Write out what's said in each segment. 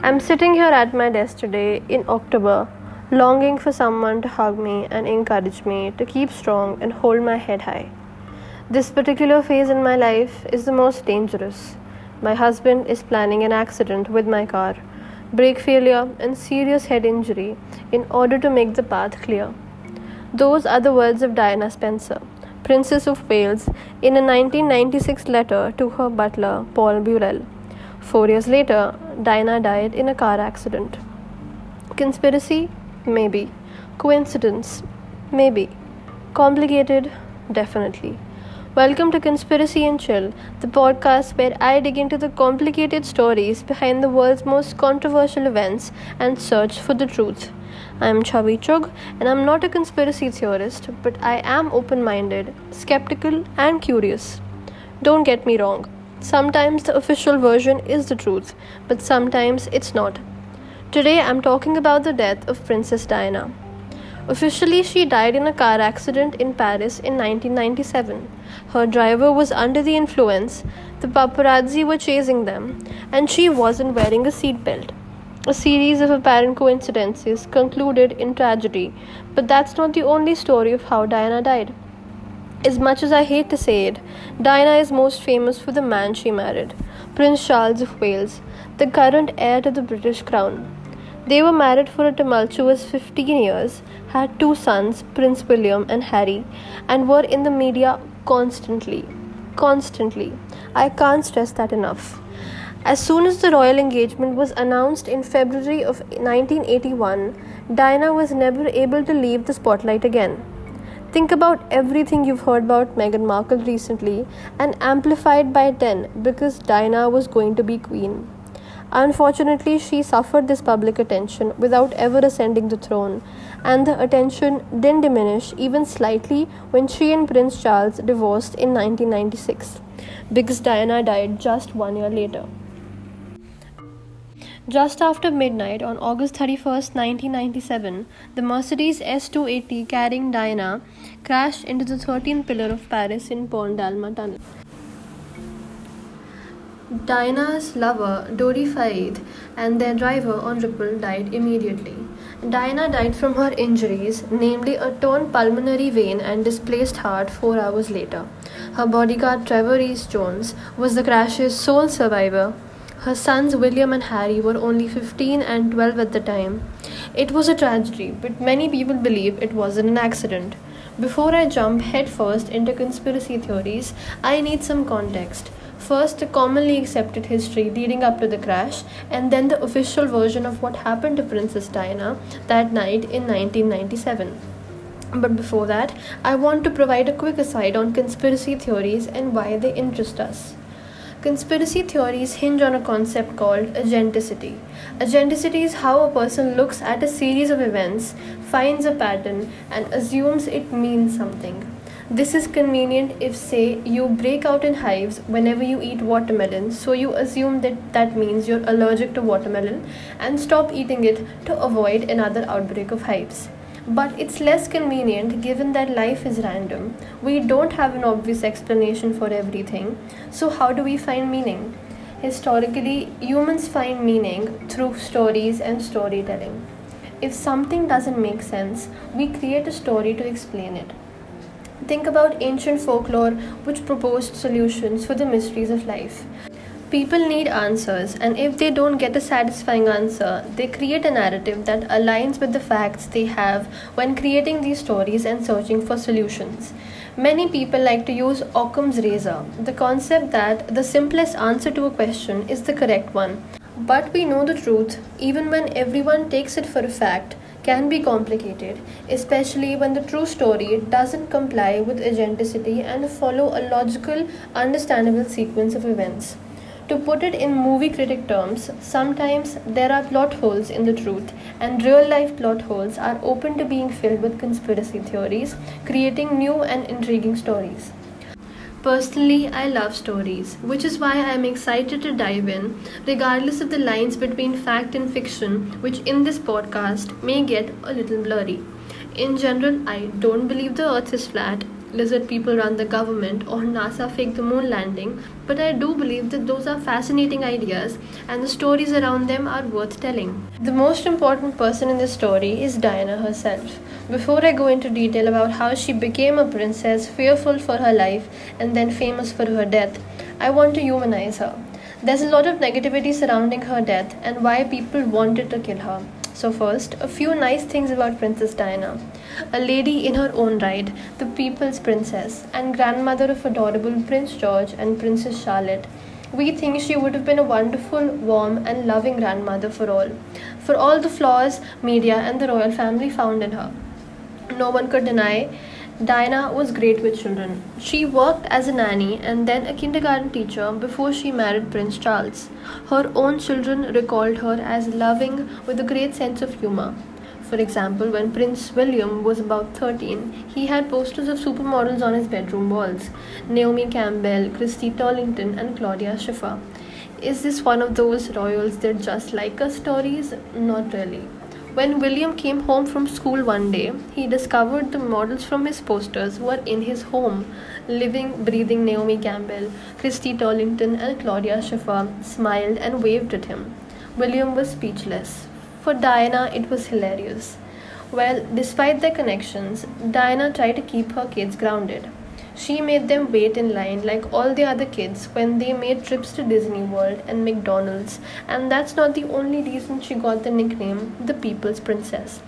I'm sitting here at my desk today in October, longing for someone to hug me and encourage me to keep strong and hold my head high. This particular phase in my life is the most dangerous. My husband is planning an accident with my car, brake failure, and serious head injury in order to make the path clear. Those are the words of Diana Spencer, Princess of Wales, in a 1996 letter to her butler, Paul Burrell. Four years later, Diana died in a car accident. Conspiracy? Maybe. Coincidence? Maybe. Complicated? Definitely. Welcome to Conspiracy and Chill, the podcast where I dig into the complicated stories behind the world's most controversial events and search for the truth. I'm Chavi Chug, and I'm not a conspiracy theorist, but I am open minded, skeptical, and curious. Don't get me wrong. Sometimes the official version is the truth, but sometimes it's not. Today I'm talking about the death of Princess Diana. Officially, she died in a car accident in Paris in 1997. Her driver was under the influence, the paparazzi were chasing them, and she wasn't wearing a seatbelt. A series of apparent coincidences concluded in tragedy, but that's not the only story of how Diana died. As much as I hate to say it, Diana is most famous for the man she married, Prince Charles of Wales, the current heir to the British crown. They were married for a tumultuous 15 years, had two sons, Prince William and Harry, and were in the media constantly. Constantly. I can't stress that enough. As soon as the royal engagement was announced in February of 1981, Diana was never able to leave the spotlight again. Think about everything you've heard about Meghan Markle recently and amplified by 10 because Diana was going to be queen. Unfortunately, she suffered this public attention without ever ascending the throne, and the attention didn't diminish even slightly when she and Prince Charles divorced in 1996 because Diana died just one year later. Just after midnight on August 31, 1997, the Mercedes S280 carrying Diana crashed into the 13th pillar of Paris in Pont d'Alma tunnel. Diana's lover, Dodi Fayed, and their driver Henri Paul died immediately. Diana died from her injuries, namely a torn pulmonary vein and displaced heart, four hours later. Her bodyguard Trevor Rees Jones was the crash's sole survivor her sons William and Harry were only 15 and 12 at the time. It was a tragedy, but many people believe it wasn't an accident. Before I jump headfirst into conspiracy theories, I need some context. First, the commonly accepted history leading up to the crash, and then the official version of what happened to Princess Diana that night in 1997. But before that, I want to provide a quick aside on conspiracy theories and why they interest us. Conspiracy theories hinge on a concept called agenticity. Agenticity is how a person looks at a series of events, finds a pattern, and assumes it means something. This is convenient if, say, you break out in hives whenever you eat watermelon, so you assume that that means you're allergic to watermelon and stop eating it to avoid another outbreak of hives but it's less convenient given that life is random. We don't have an obvious explanation for everything. So, how do we find meaning? Historically, humans find meaning through stories and storytelling. If something doesn't make sense, we create a story to explain it. Think about ancient folklore which proposed solutions for the mysteries of life. People need answers, and if they don't get a satisfying answer, they create a narrative that aligns with the facts they have when creating these stories and searching for solutions. Many people like to use Occam's razor, the concept that the simplest answer to a question is the correct one. But we know the truth, even when everyone takes it for a fact, can be complicated, especially when the true story doesn't comply with agenticity and follow a logical, understandable sequence of events. To put it in movie critic terms, sometimes there are plot holes in the truth, and real life plot holes are open to being filled with conspiracy theories, creating new and intriguing stories. Personally, I love stories, which is why I am excited to dive in, regardless of the lines between fact and fiction, which in this podcast may get a little blurry. In general, I don't believe the earth is flat, lizard people run the government or NASA faked the moon landing, but I do believe that those are fascinating ideas and the stories around them are worth telling. The most important person in this story is Diana herself. Before I go into detail about how she became a princess, fearful for her life, and then famous for her death, I want to humanize her. There's a lot of negativity surrounding her death and why people wanted to kill her. So, first, a few nice things about Princess Diana. A lady in her own right, the people's princess, and grandmother of adorable Prince George and Princess Charlotte. We think she would have been a wonderful, warm, and loving grandmother for all, for all the flaws media and the royal family found in her. No one could deny Diana was great with children. She worked as a nanny and then a kindergarten teacher before she married Prince Charles. Her own children recalled her as loving with a great sense of humor. For example, when Prince William was about 13, he had posters of supermodels on his bedroom walls Naomi Campbell, Christy Turlington, and Claudia Schiffer. Is this one of those royals that just like us stories? Not really. When William came home from school one day, he discovered the models from his posters were in his home. Living, breathing Naomi Campbell, Christy Turlington, and Claudia Schiffer smiled and waved at him. William was speechless. For Diana, it was hilarious. Well, despite their connections, Diana tried to keep her kids grounded. She made them wait in line like all the other kids when they made trips to Disney World and McDonald's, and that's not the only reason she got the nickname the People's Princess.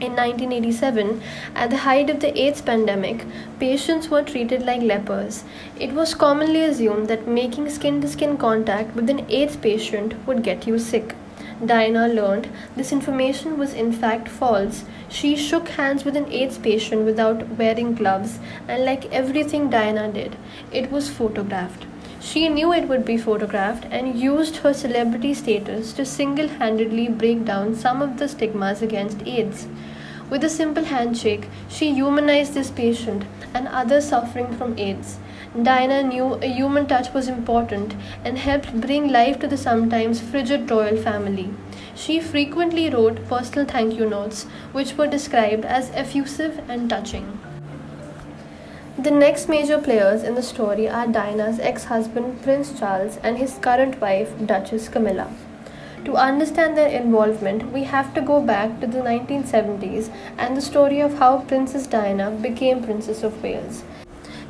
In 1987, at the height of the AIDS pandemic, patients were treated like lepers. It was commonly assumed that making skin to skin contact with an AIDS patient would get you sick. Diana learned this information was in fact false. She shook hands with an AIDS patient without wearing gloves, and like everything Diana did, it was photographed. She knew it would be photographed and used her celebrity status to single handedly break down some of the stigmas against AIDS. With a simple handshake, she humanized this patient and others suffering from AIDS. Diana knew a human touch was important and helped bring life to the sometimes frigid royal family. She frequently wrote personal thank you notes, which were described as effusive and touching. The next major players in the story are Diana's ex husband Prince Charles and his current wife Duchess Camilla. To understand their involvement, we have to go back to the 1970s and the story of how Princess Diana became Princess of Wales.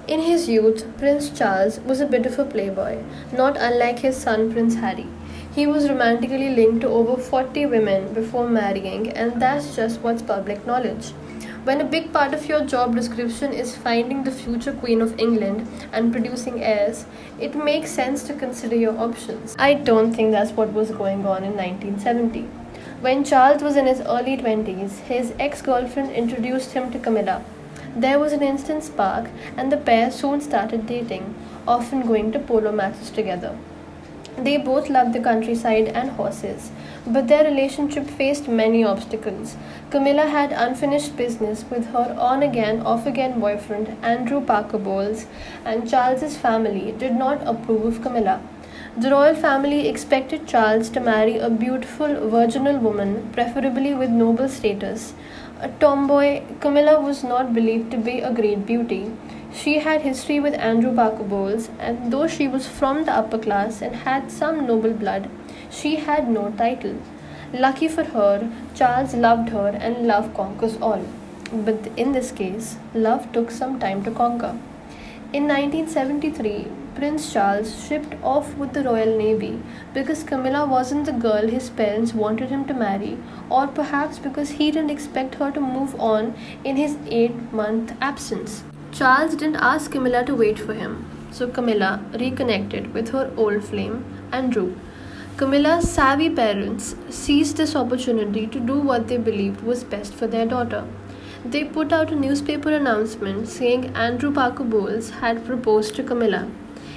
In his youth, Prince Charles was a bit of a playboy, not unlike his son Prince Harry. He was romantically linked to over 40 women before marrying, and that's just what's public knowledge. When a big part of your job description is finding the future Queen of England and producing heirs, it makes sense to consider your options. I don't think that's what was going on in 1970. When Charles was in his early 20s, his ex girlfriend introduced him to Camilla, there was an instant spark, and the pair soon started dating, often going to polo matches together. They both loved the countryside and horses, but their relationship faced many obstacles. Camilla had unfinished business with her on again, off again boyfriend, Andrew Parker Bowles, and Charles's family did not approve of Camilla. The royal family expected Charles to marry a beautiful virginal woman, preferably with noble status. A tomboy, Camilla was not believed to be a great beauty. She had history with Andrew Parker Bowles, and though she was from the upper class and had some noble blood, she had no title. Lucky for her, Charles loved her and love conquers all. But in this case, love took some time to conquer. In 1973, Prince Charles shipped off with the Royal Navy because Camilla wasn't the girl his parents wanted him to marry, or perhaps because he didn't expect her to move on in his eight month absence. Charles didn't ask Camilla to wait for him, so Camilla reconnected with her old flame, Andrew. Camilla's savvy parents seized this opportunity to do what they believed was best for their daughter. They put out a newspaper announcement saying Andrew Parker Bowles had proposed to Camilla.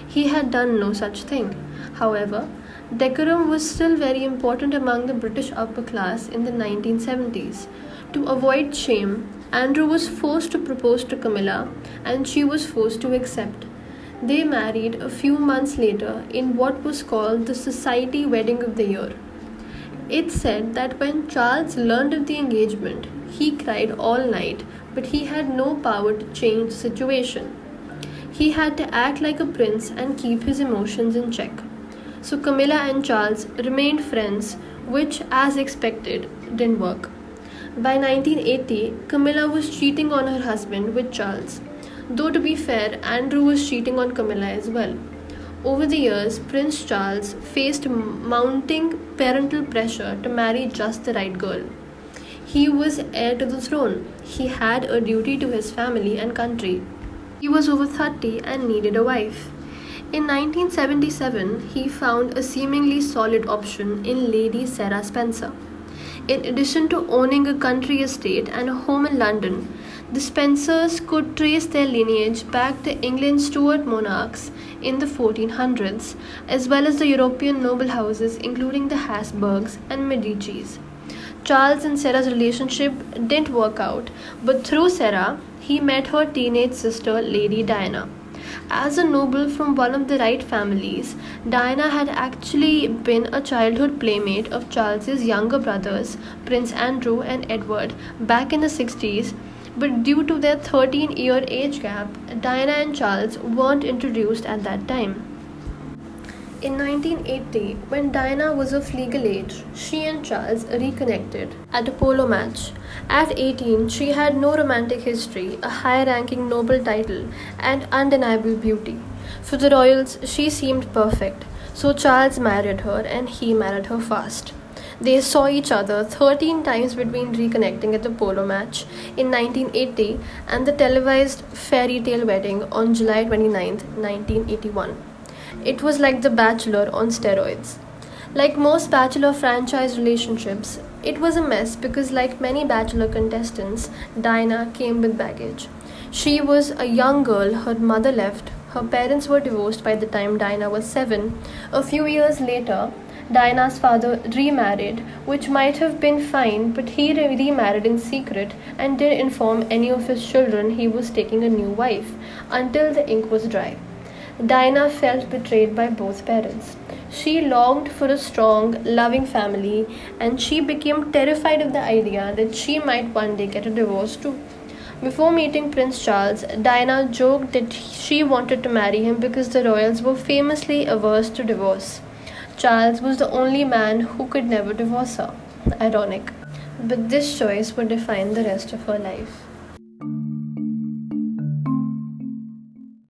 He had done no such thing. However, decorum was still very important among the British upper class in the 1970s. To avoid shame, Andrew was forced to propose to Camilla and she was forced to accept. They married a few months later in what was called the Society Wedding of the Year. It's said that when Charles learned of the engagement, he cried all night, but he had no power to change the situation. He had to act like a prince and keep his emotions in check. So Camilla and Charles remained friends, which, as expected, didn't work. By 1980, Camilla was cheating on her husband with Charles. Though, to be fair, Andrew was cheating on Camilla as well. Over the years, Prince Charles faced mounting parental pressure to marry just the right girl. He was heir to the throne. He had a duty to his family and country. He was over 30 and needed a wife. In 1977, he found a seemingly solid option in Lady Sarah Spencer. In addition to owning a country estate and a home in London, the Spencers could trace their lineage back to England's Stuart monarchs in the 1400s, as well as the European noble houses, including the Habsburgs and Medicis. Charles and Sarah's relationship didn't work out, but through Sarah, he met her teenage sister, Lady Diana. As a noble from one of the right families, Diana had actually been a childhood playmate of Charles's younger brothers, Prince Andrew and Edward, back in the 60s. But due to their 13 year age gap, Diana and Charles weren't introduced at that time. In 1980, when Diana was of legal age, she and Charles reconnected at a polo match. At 18, she had no romantic history, a high ranking noble title, and undeniable beauty. For the royals, she seemed perfect, so Charles married her and he married her fast. They saw each other 13 times between reconnecting at the polo match in 1980 and the televised fairy tale wedding on July 29, 1981. It was like The Bachelor on steroids. Like most Bachelor franchise relationships, it was a mess because, like many Bachelor contestants, Diana came with baggage. She was a young girl, her mother left, her parents were divorced by the time Diana was seven. A few years later, Diana's father remarried, which might have been fine, but he remarried in secret and didn't inform any of his children he was taking a new wife until the ink was dry. Diana felt betrayed by both parents. She longed for a strong, loving family, and she became terrified of the idea that she might one day get a divorce too. Before meeting Prince Charles, Diana joked that she wanted to marry him because the royals were famously averse to divorce. Charles was the only man who could never divorce her. Ironic. But this choice would define the rest of her life.